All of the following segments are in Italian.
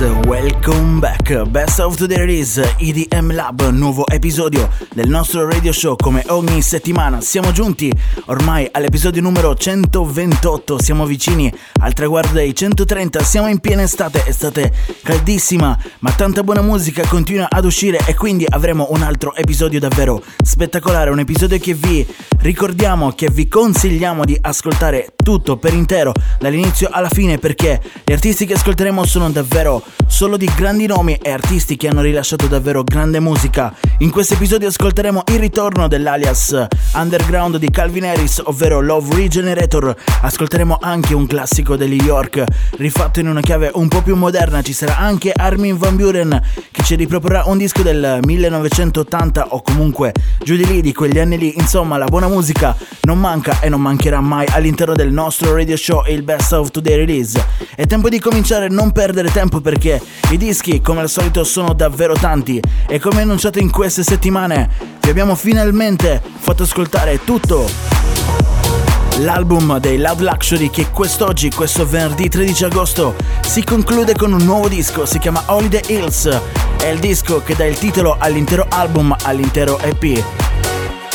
Brazil. Welcome back. Best of the Release EDM Lab, nuovo episodio del nostro radio show come ogni settimana. Siamo giunti ormai all'episodio numero 128, siamo vicini al traguardo dei 130, siamo in piena estate, estate caldissima, ma tanta buona musica continua ad uscire e quindi avremo un altro episodio davvero spettacolare, un episodio che vi ricordiamo, che vi consigliamo di ascoltare tutto per intero dall'inizio alla fine perché gli artisti che ascolteremo sono davvero solo di grandi nomi e artisti che hanno rilasciato davvero grande musica. In questo episodio ascolteremo il ritorno dell'alias underground di Calvin Harris, ovvero Love Regenerator. Ascolteremo anche un classico degli York, rifatto in una chiave un po' più moderna. Ci sarà anche Armin Van Buren che ci riproporrà un disco del 1980 o comunque giù di lì, di quegli anni lì. Insomma, la buona musica non manca e non mancherà mai all'interno del nostro radio show il Best of Today Release. È tempo di cominciare, non perdere tempo perché i dischi, come al solito, sono davvero tanti. E come annunciato in queste settimane, vi abbiamo finalmente fatto ascoltare tutto. L'album dei Loud Luxury che quest'oggi, questo venerdì 13 agosto, si conclude con un nuovo disco, si chiama Holiday Hills, è il disco che dà il titolo all'intero album, all'intero EP.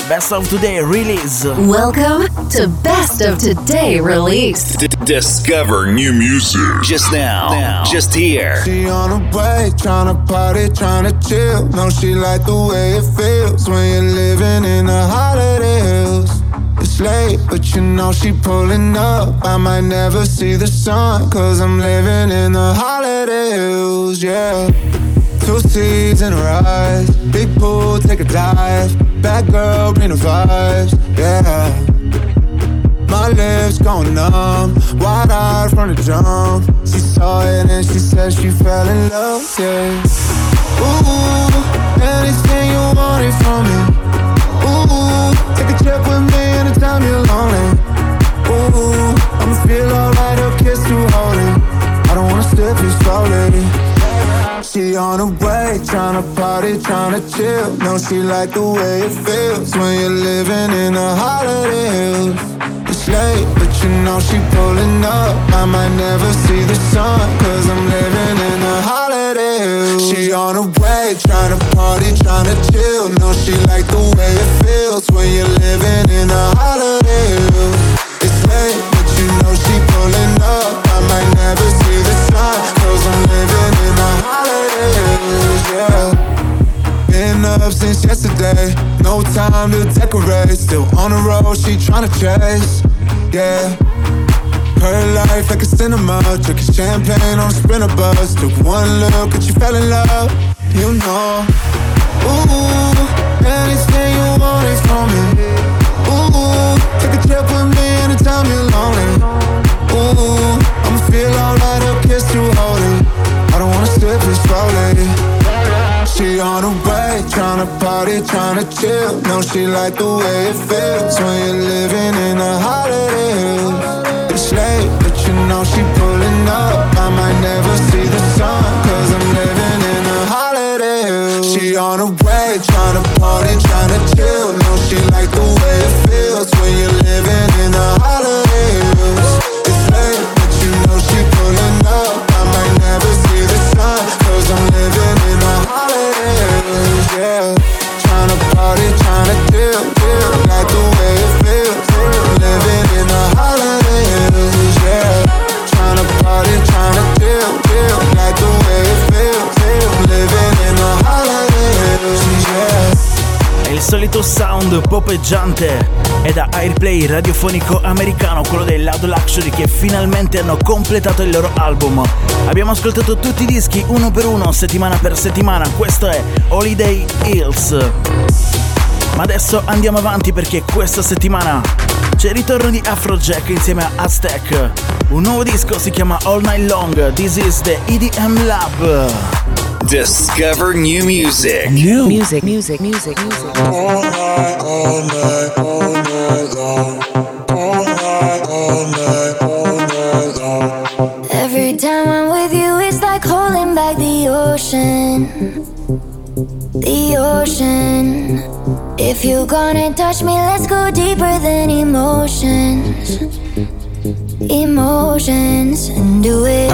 Best of Today Release. Welcome to Best of Today release. D- discover new music. Just now. now. Just here. She on her way, trying to party, trying to chill. No, she like the way it feels when you're living in the holiday hills. It's late, but you know she pulling up. I might never see the sun, cause I'm living in the holiday hills, yeah. Two seeds in a rise, big pool, take a dive. Bad girl, bring the vibes, yeah. My lips going numb, wide eyed from the jump. She saw it and she said she fell in love, yeah. Ooh, anything you wanted from me. Ooh, take a trip with me anytime you're lonely. Ooh, I'ma feel alright, a kiss too holy. I don't wanna step too slowly. She on her way, tryna party, tryna chill. No, she like the way it feels when you're living in the holiday hills. It's late, but you know she pulling up. I might never see the sun, cause I'm living in the holiday hills. She on her way, tryna party, tryna chill. No, she like the way it feels when you're living in the holiday hills. It's late, but you know she pulling up. I might never see the sun, I'm living in the holiday hills, yeah. Been up since yesterday, no time to decorate. Still on the road, she tryna chase, yeah. Her life like a cinema, Took drinking champagne on a sprinter bus. Took one look and she fell in love, you know. Ooh, party, tryna chill. No, she like the way it feels when you're living in the holiday sound popeggiante è da Airplay radiofonico americano, quello dei Loud Luxury che finalmente hanno completato il loro album. Abbiamo ascoltato tutti i dischi uno per uno, settimana per settimana, questo è Holiday Hills. Ma adesso andiamo avanti perché questa settimana c'è il ritorno di Afrojack insieme a Aztec. Un nuovo disco si chiama All Night Long, This is the EDM Lab. Discover new music. New music, music, music, music. All night, all night, all night long. All night, all night, all night long. Every time I'm with you, it's like holding back the ocean. The ocean. If you're gonna touch me, let's go deeper than emotions. Emotions and do it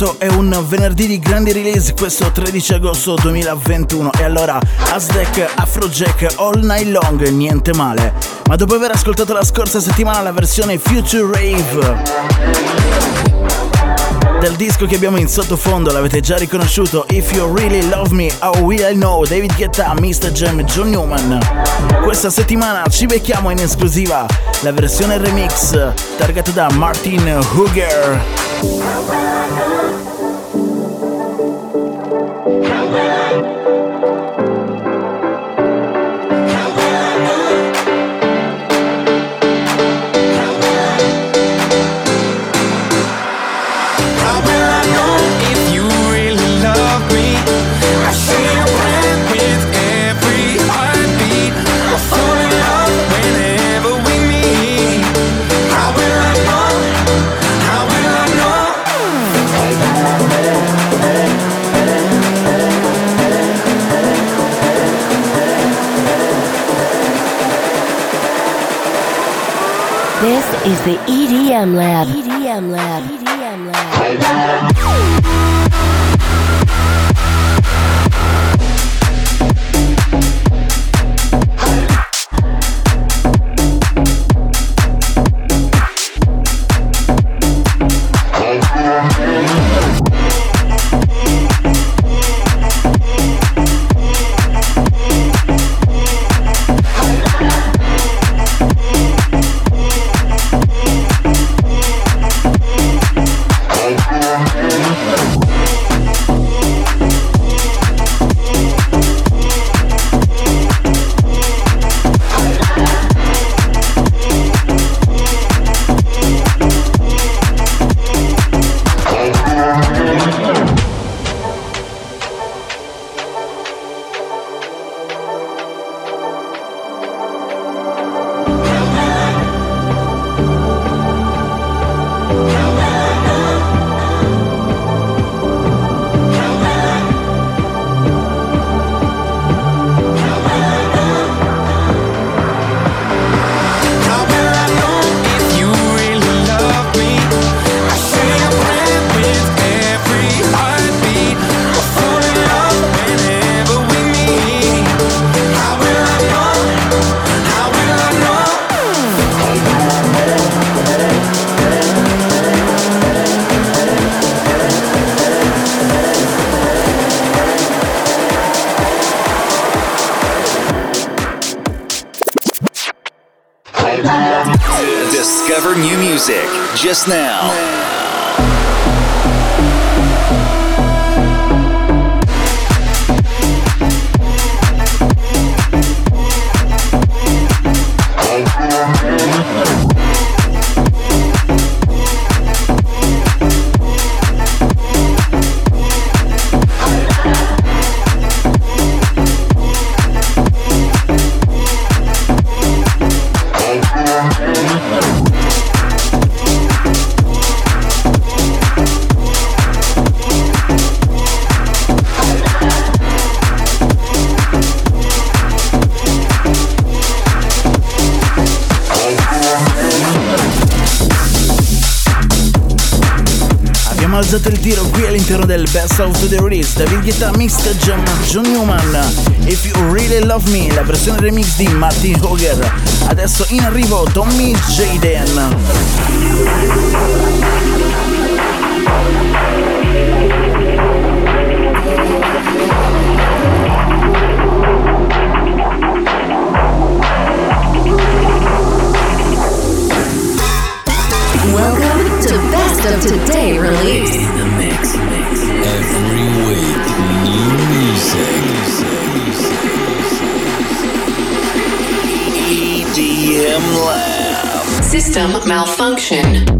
appunto è un venerdì di grandi release questo 13 agosto 2021 e allora Aztec Afrojack All Night Long niente male ma dopo aver ascoltato la scorsa settimana la versione Future Rave del disco che abbiamo in sottofondo l'avete già riconosciuto If You Really Love Me, oh, How Will I Know, David Guetta, Mr. Jam, John Newman. Questa settimana ci becchiamo in esclusiva la versione remix targata da Martin Hooger. is the EDM Lab. EDM Lab. EDM Lab. All'interno del Best of the Release David Guetta Mr. John, John Newman If You Really Love Me la versione remix di Martin Hoger adesso in arrivo Tommy Jaden Welcome to Best of Today release. System malfunction.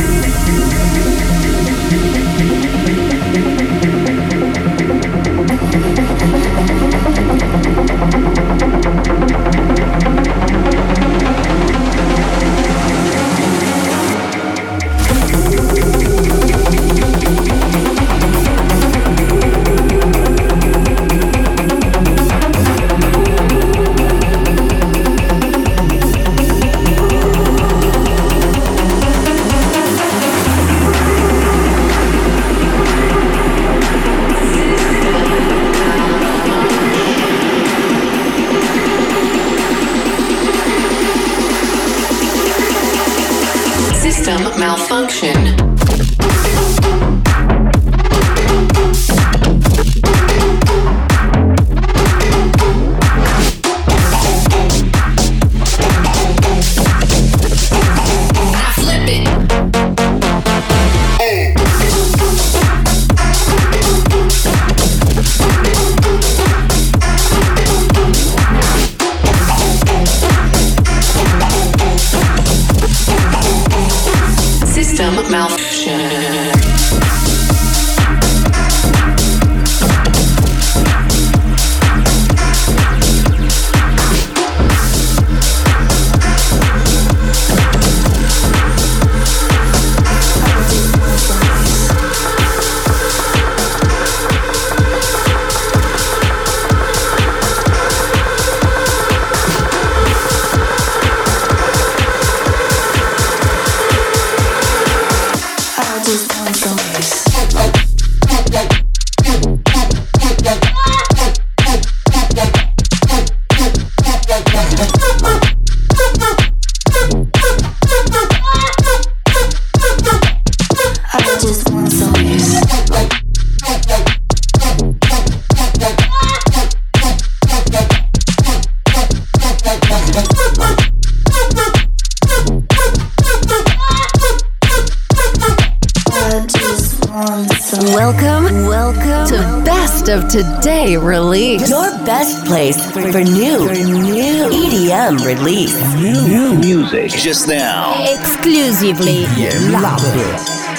Today release. Your best place for, for new, for new EDM release. New music just now. Exclusively I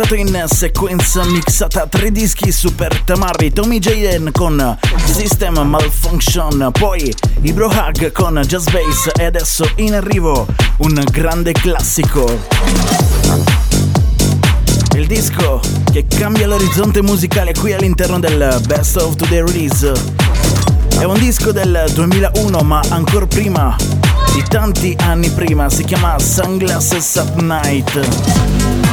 ascoltato in sequenza mixata tre dischi Super Tamarri, Tommy Jaden con System Malfunction, poi Ibro Hug con Just Bass e adesso in arrivo un grande classico. Il disco che cambia l'orizzonte musicale qui all'interno del Best of Today Release. È un disco del 2001 ma ancora prima di tanti anni prima, si chiama Sunglasses at Night.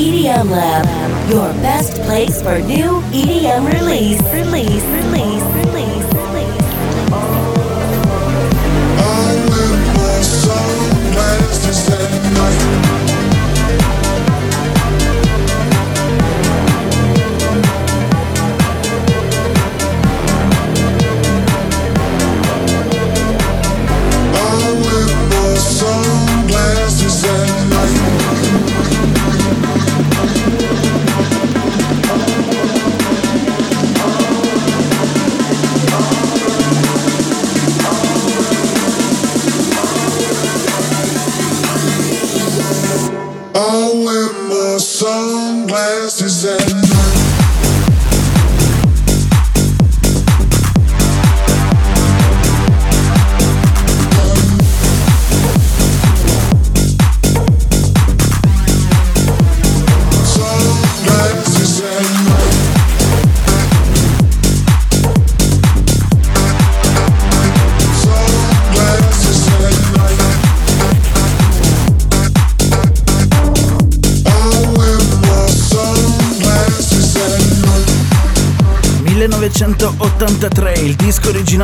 EDM Lab, your best place for new EDM release, release, release, release.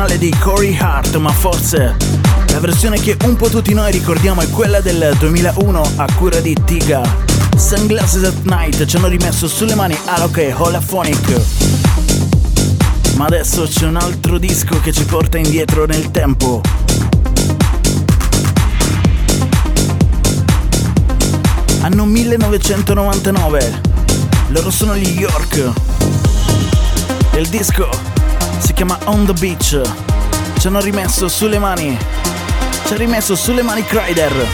Originale di Corey Hart, ma forse la versione che un po' tutti noi ricordiamo è quella del 2001 a cura di Tiga. Sunglasses at Night ci hanno rimesso sulle mani Alok e Holaphonic. Ma adesso c'è un altro disco che ci porta indietro nel tempo. Anno 1999. Loro sono gli York. Il disco si chiama On the Beach. Ci hanno rimesso sulle mani. Ci ha rimesso sulle mani Kryder.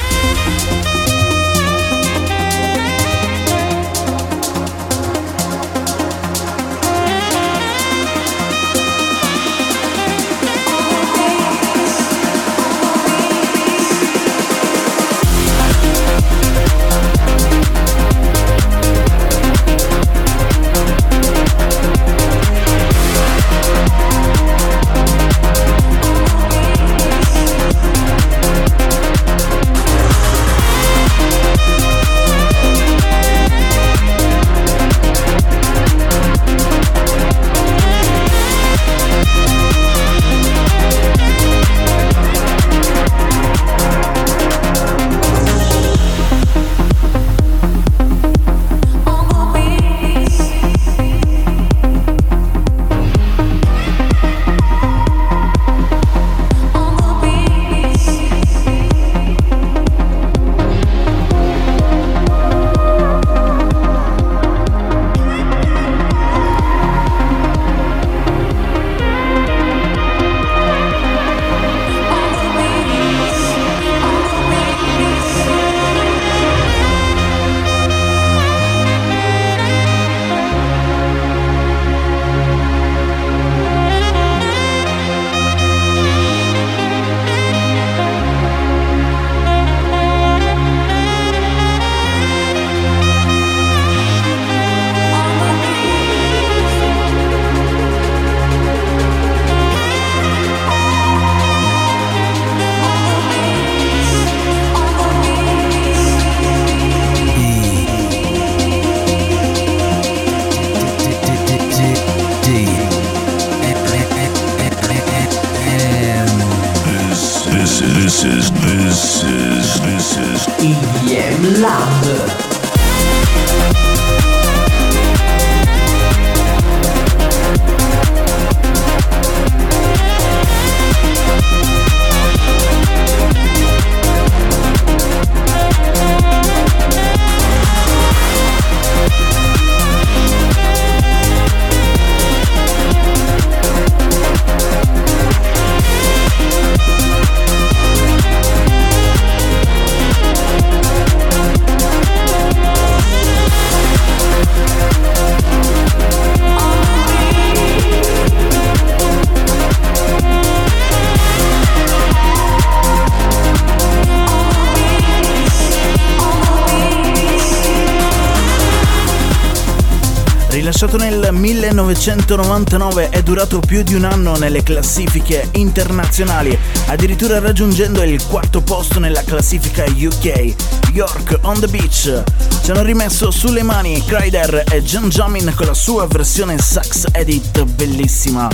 Rilasciato nel 1999 è durato più di un anno nelle classifiche internazionali, addirittura raggiungendo il quarto posto nella classifica UK. York on the Beach. Ci hanno rimesso sulle mani Kryder e John Jamin con la sua versione sax edit bellissima.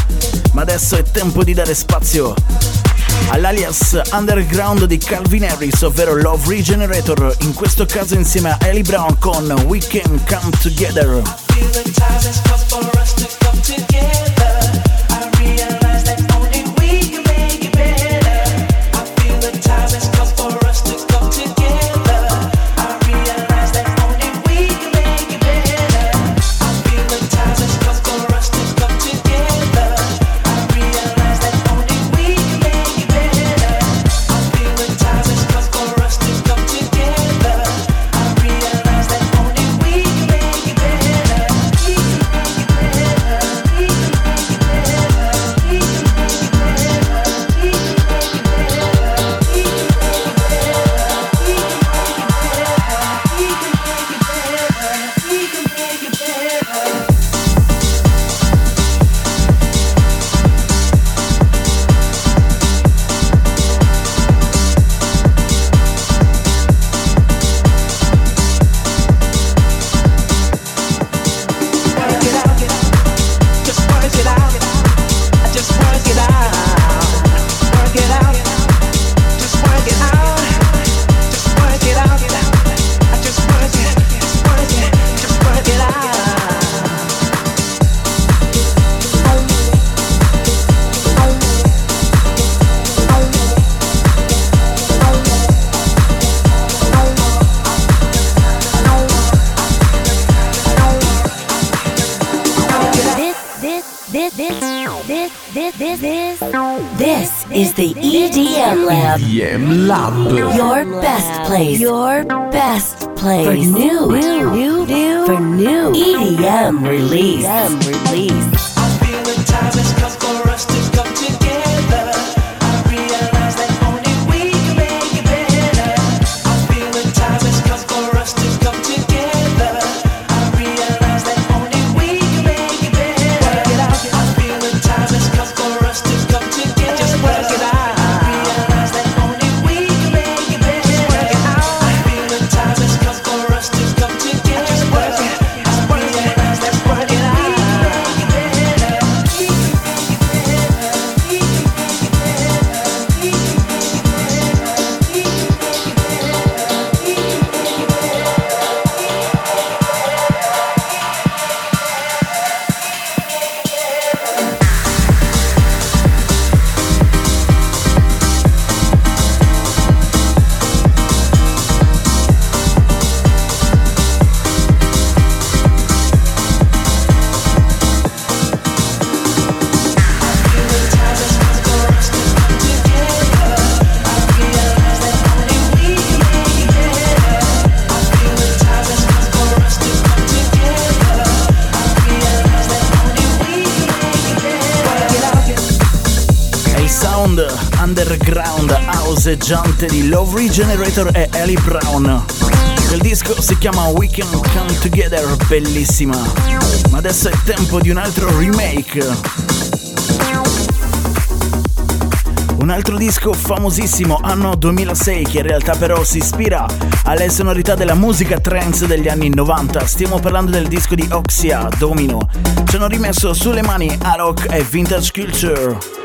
Ma adesso è tempo di dare spazio all'alias underground di Calvin Harris, ovvero Love Regenerator, in questo caso insieme a Ellie Brown con We Can Come Together. Galleggiante di Love Regenerator e Ellie Brown. Il disco si chiama We Can Come Together, bellissima. Ma adesso è tempo di un altro remake. Un altro disco famosissimo, anno 2006, che in realtà però si ispira alle sonorità della musica trance degli anni 90. Stiamo parlando del disco di Oxia, Domino. Ci hanno rimesso sulle mani Arok e Vintage Culture.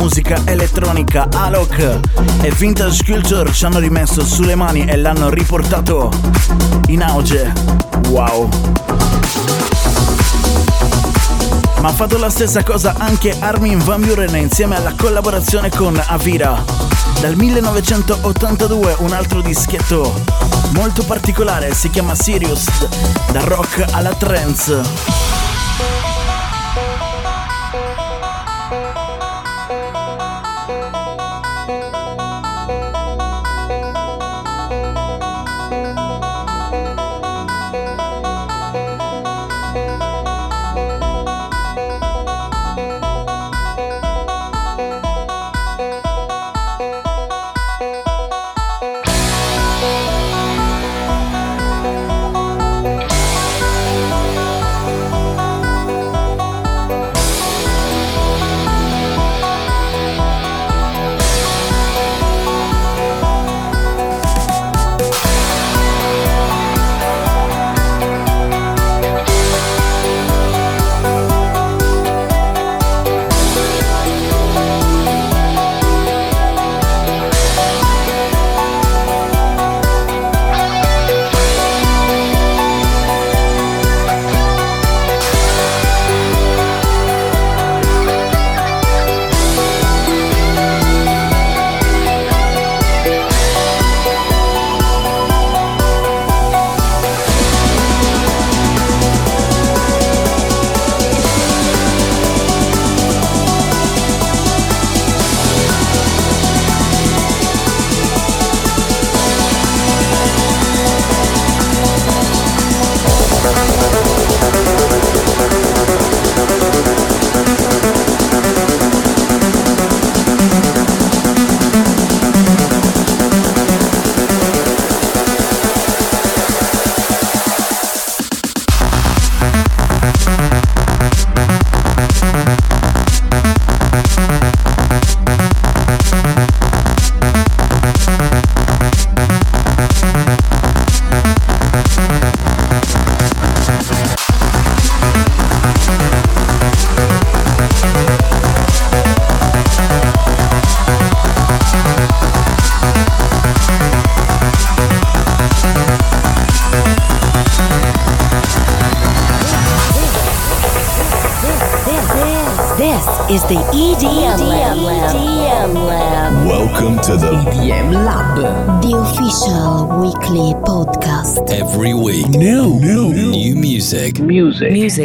Musica elettronica. Alok e Vintage Culture ci hanno rimesso sulle mani e l'hanno riportato in auge. Wow! Ma ha fatto la stessa cosa anche Armin Van Buren insieme alla collaborazione con Avira. Dal 1982 un altro dischetto molto particolare si chiama Sirius, da rock alla trance.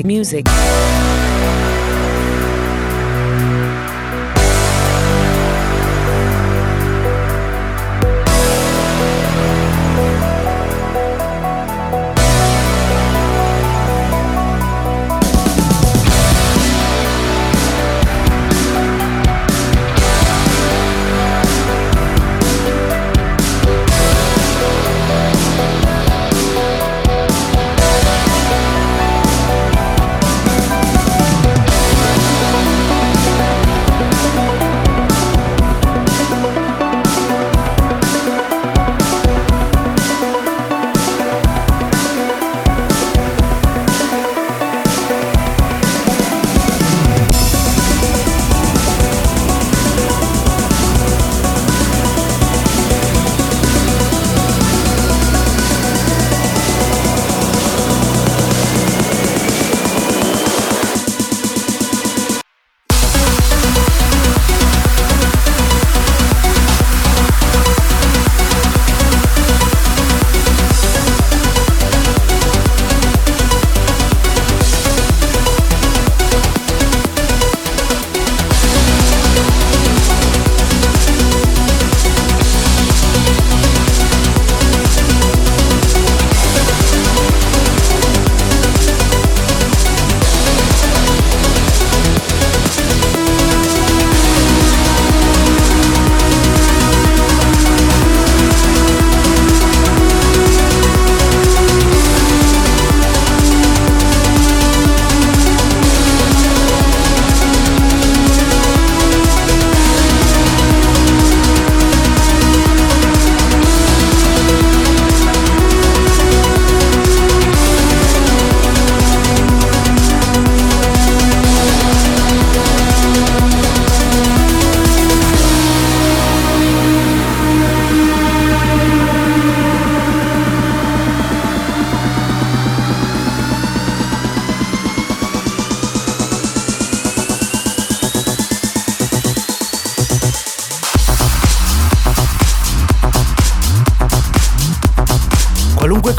Music. Music.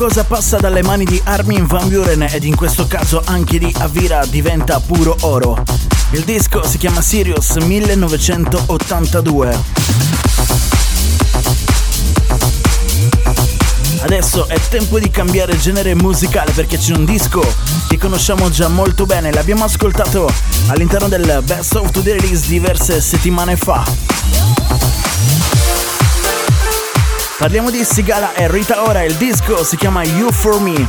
Cosa passa dalle mani di Armin Van Buren ed in questo caso anche di Avira diventa puro oro. Il disco si chiama Sirius 1982. Adesso è tempo di cambiare genere musicale perché c'è un disco che conosciamo già molto bene, l'abbiamo ascoltato all'interno del Best of the Release diverse settimane fa. Parliamo di Sigala e Rita Ora, il disco si chiama You For Me.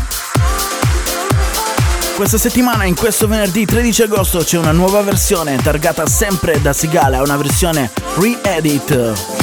Questa settimana, in questo venerdì 13 agosto, c'è una nuova versione targata sempre da Sigala, una versione re-edit.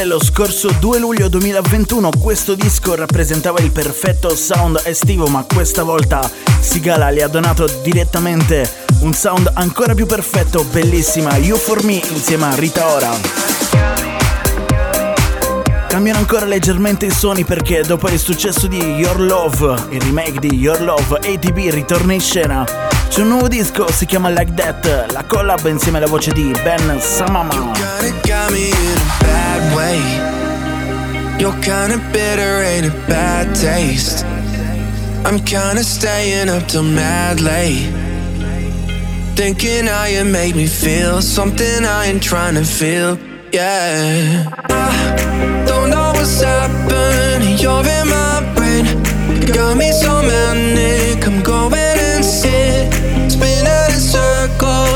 Originale lo scorso 2 luglio 2021 questo disco rappresentava il perfetto sound estivo ma questa volta Sigala gli ha donato direttamente un sound ancora più perfetto, bellissima, You For Me insieme a Rita Ora. Cambiano ancora leggermente i suoni perché dopo il successo di Your Love, il remake di Your Love, ATB ritorna in scena C'è un nuovo disco, si chiama Like That, la collab insieme alla voce di Ben Samama. You're kinda bitter, ain't a bad taste. I'm kinda staying up till mad late. Thinking how you make me feel something I ain't trying to feel. Yeah. I don't know what's happening. You're in my brain. Got me so manic. I'm going insane.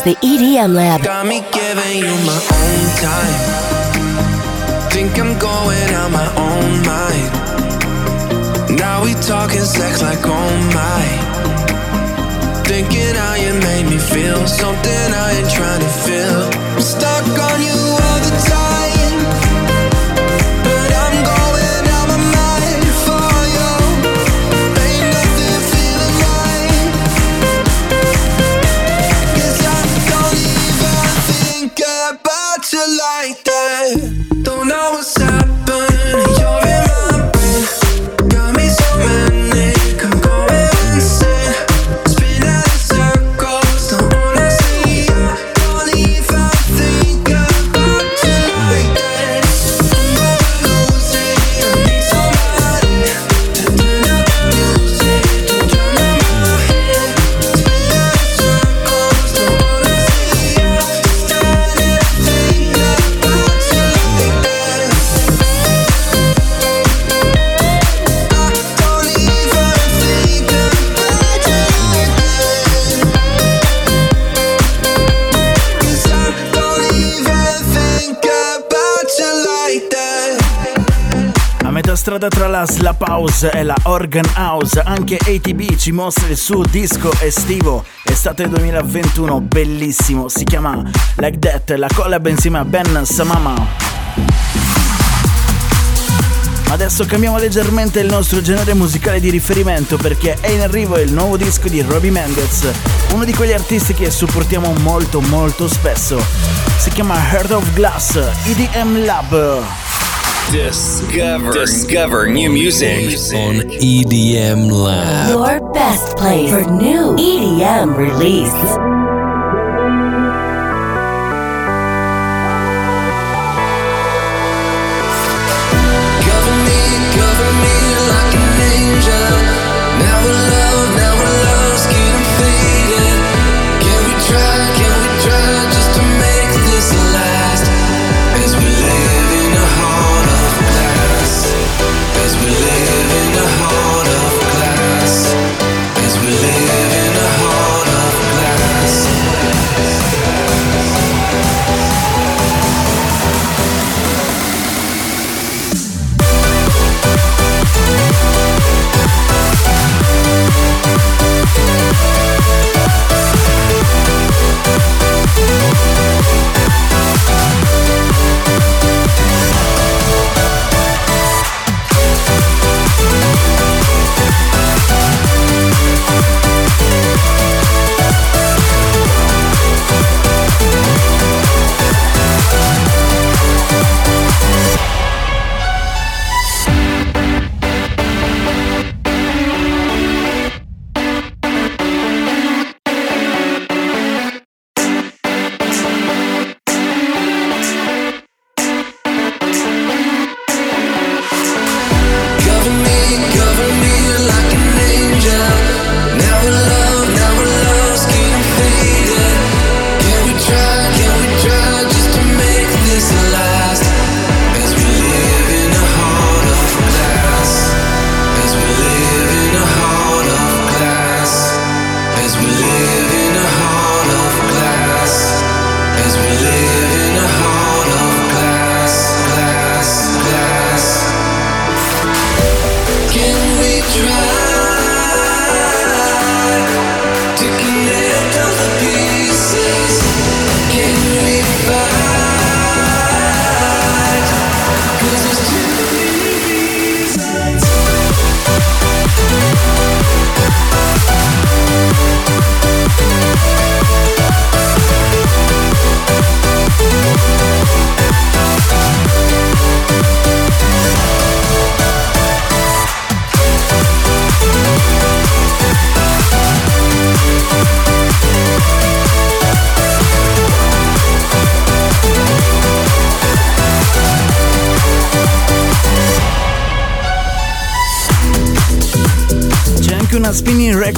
is the EDM Lab. Got me giving you my own time. Think I'm going my own mind. Now we talking sex like oh my. Thinking how you made me feel something I ain't trying to feel. I'm strada tra la Slap House e la Organ House, anche ATB ci mostra il suo disco estivo, estate 2021, bellissimo, si chiama Like That, la collab insieme a Ben Samama. Adesso cambiamo leggermente il nostro genere musicale di riferimento perché è in arrivo il nuovo disco di Robbie Mendez, uno di quegli artisti che supportiamo molto molto spesso. Si chiama Heart of Glass, EDM Lab. Discover, discover new music on EDM Lab. Your best place for new EDM release.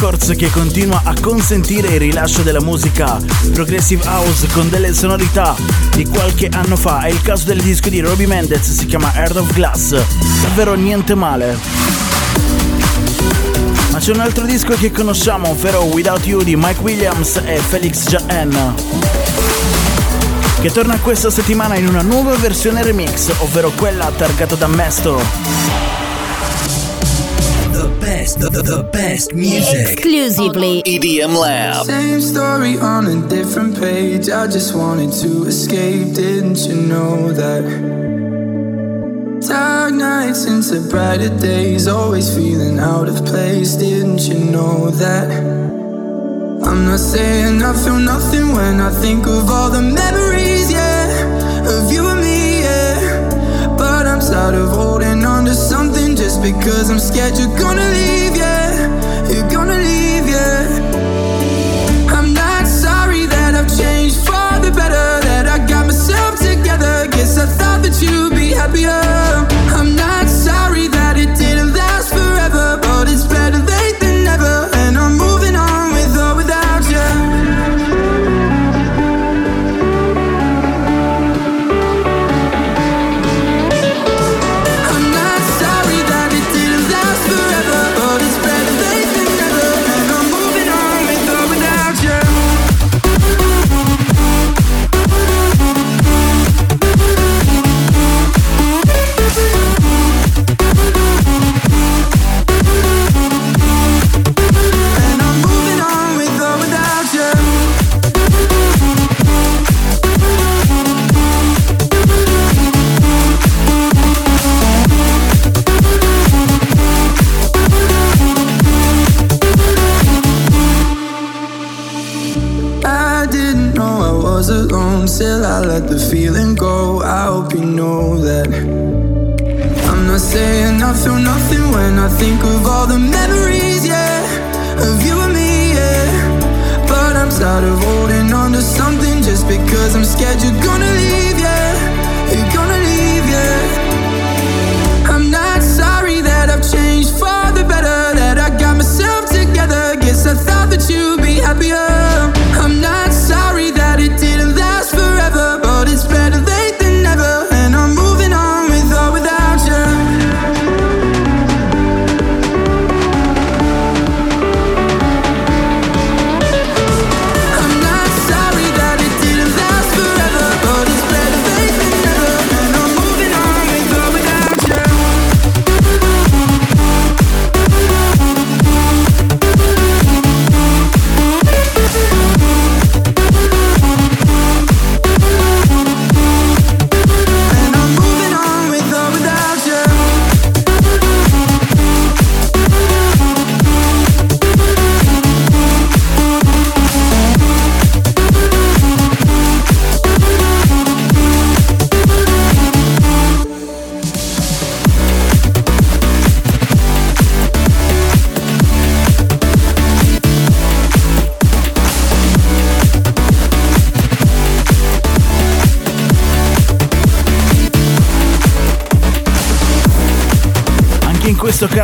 Records che continua a consentire il rilascio della musica progressive house con delle sonorità di qualche anno fa. È il caso del disco di Robbie Mendez, si chiama Heart of Glass. Davvero niente male. Ma c'è un altro disco che conosciamo, ovvero Without You di Mike Williams e Felix Jaen che torna questa settimana in una nuova versione remix, ovvero quella targata da Mesto. Best, the, the best music. Exclusively EDM Lab. Same story on a different page. I just wanted to escape. Didn't you know that? Dark nights into brighter days. Always feeling out of place. Didn't you know that? I'm not saying I feel nothing when I think of all the memories, yeah, of you and me, yeah. But I'm tired of holding because I'm scared you're gonna leave, yeah. You're gonna leave, yeah. I'm not sorry that I've changed for the better, that I got myself together. Guess I thought that you'd be happier.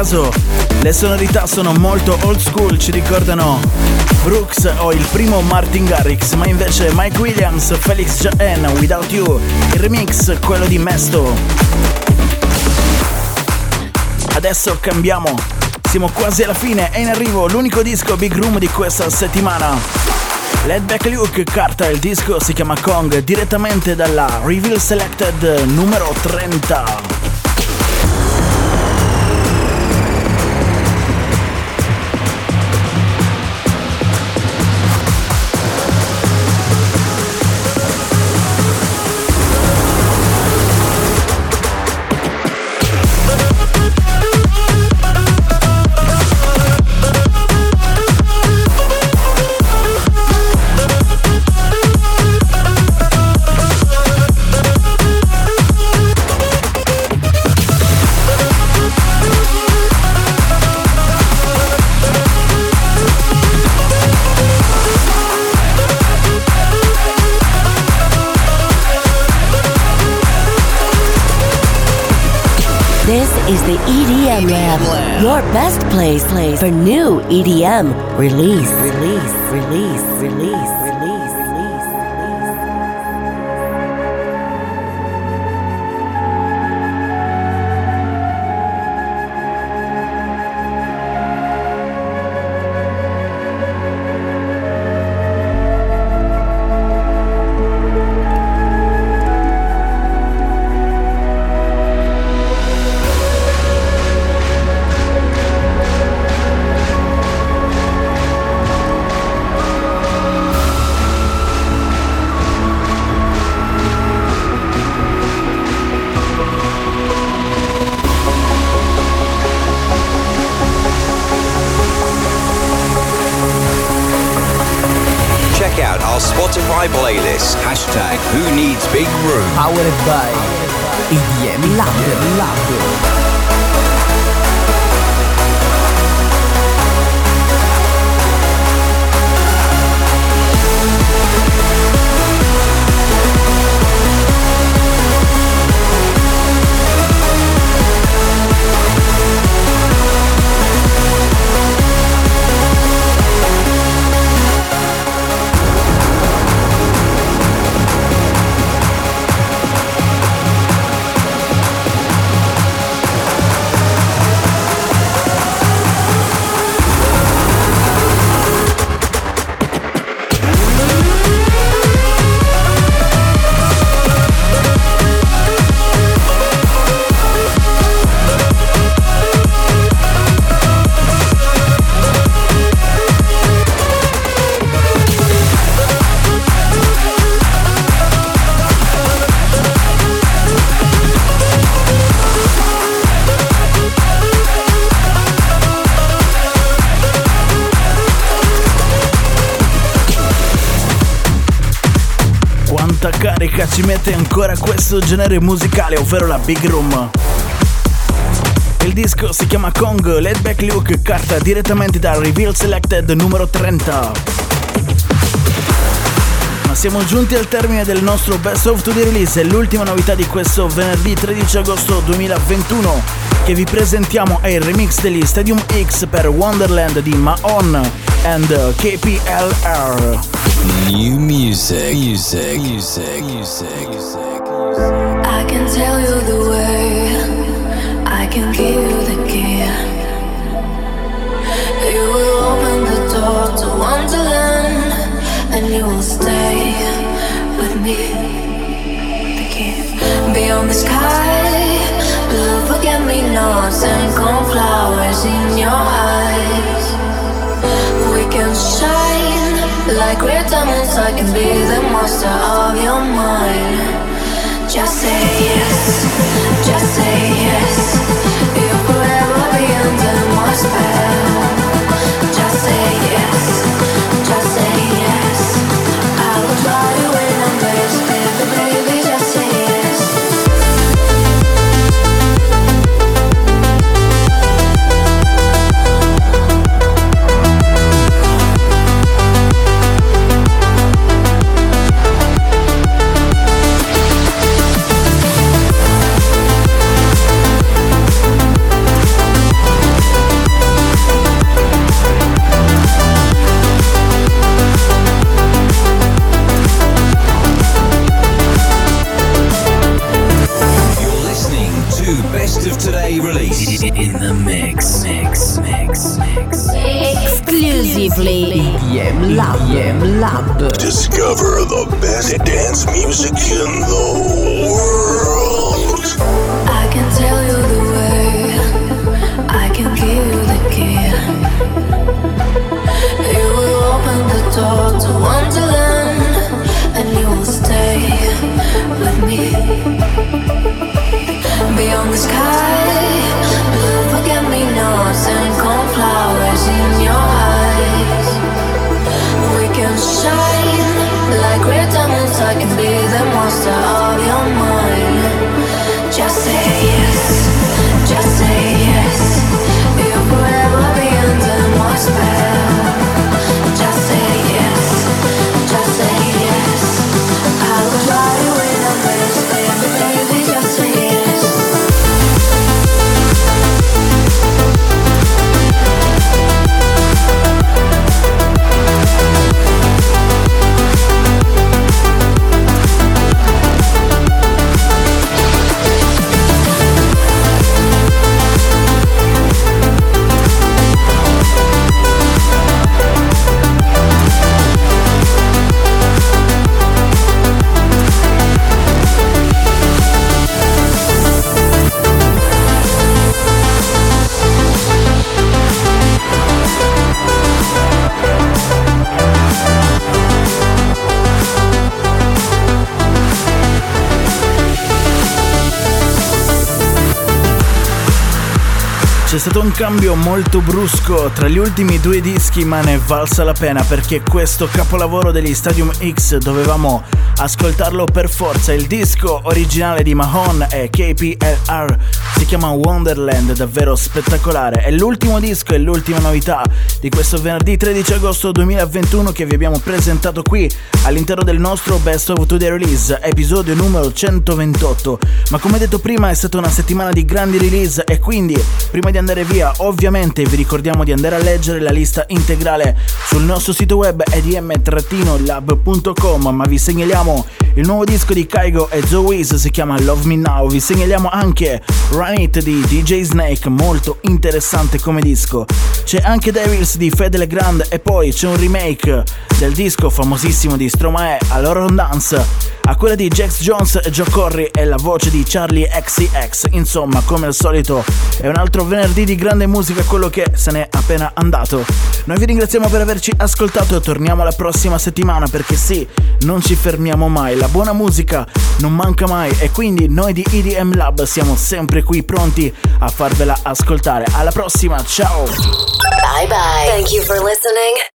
Caso le sonorità sono molto old school, ci ricordano Brooks o il primo Martin Garrix, ma invece Mike Williams, Felix Jaen, Without You, il remix, quello di Mesto. Adesso cambiamo, siamo quasi alla fine, è in arrivo l'unico disco Big Room di questa settimana. Let Back Luke carta il disco, si chiama Kong, direttamente dalla Reveal Selected numero 30. Is the EDM Lab, your best place, place for new EDM release, release, release, release. ci mette ancora questo genere musicale, ovvero la Big Room. Il disco si chiama Kong, Laid Back Luke, carta direttamente da Reveal Selected numero 30. Ma siamo giunti al termine del nostro Best of the Release, l'ultima novità di questo venerdì 13 agosto 2021 che vi presentiamo è il remix degli Stadium X per Wonderland di Maon and KPLR. New music, music, music, music, music. I can tell you the way, I can give you the key. You will open the door to Wonderland, and you will stay with me. Beyond the sky, blue forget me nots and cornflowers in your eyes. We can shine like red diamonds. I can be the monster of your mind. Just say yes, just say yes. You'll forever be under my spell. Just say yes, un cambio molto brusco tra gli ultimi due dischi ma ne valsa la pena perché questo capolavoro degli Stadium X dovevamo ascoltarlo per forza. Il disco originale di Mahon e KPLR si chiama Wonderland, davvero spettacolare. È l'ultimo disco e l'ultima novità di questo venerdì 13 agosto 2021 che vi abbiamo presentato qui all'interno del nostro Best of Today Release, episodio numero 128. Ma come detto prima è stata una settimana di grandi release e quindi prima di andare via ovviamente vi ricordiamo di andare a leggere la lista integrale sul nostro sito web edm-lab.com ma vi segnaliamo il nuovo disco di Kaigo e Wiz si chiama Love Me Now, vi segnaliamo anche Run It di DJ Snake, molto interessante come disco. C'è anche Devils di Fede Legrand e poi c'è un remake del disco famosissimo di Stromae, All'Oron Dance a quella di Jax Jones Joe Corry e la voce di Charlie XCX. Insomma, come al solito, è un altro venerdì di grande musica, quello che se n'è appena andato. Noi vi ringraziamo per averci ascoltato e torniamo la prossima settimana perché sì, non ci fermiamo mai, la buona musica non manca mai e quindi noi di EDM Lab siamo sempre qui pronti a farvela ascoltare. Alla prossima, ciao! Bye bye. Thank you for listening.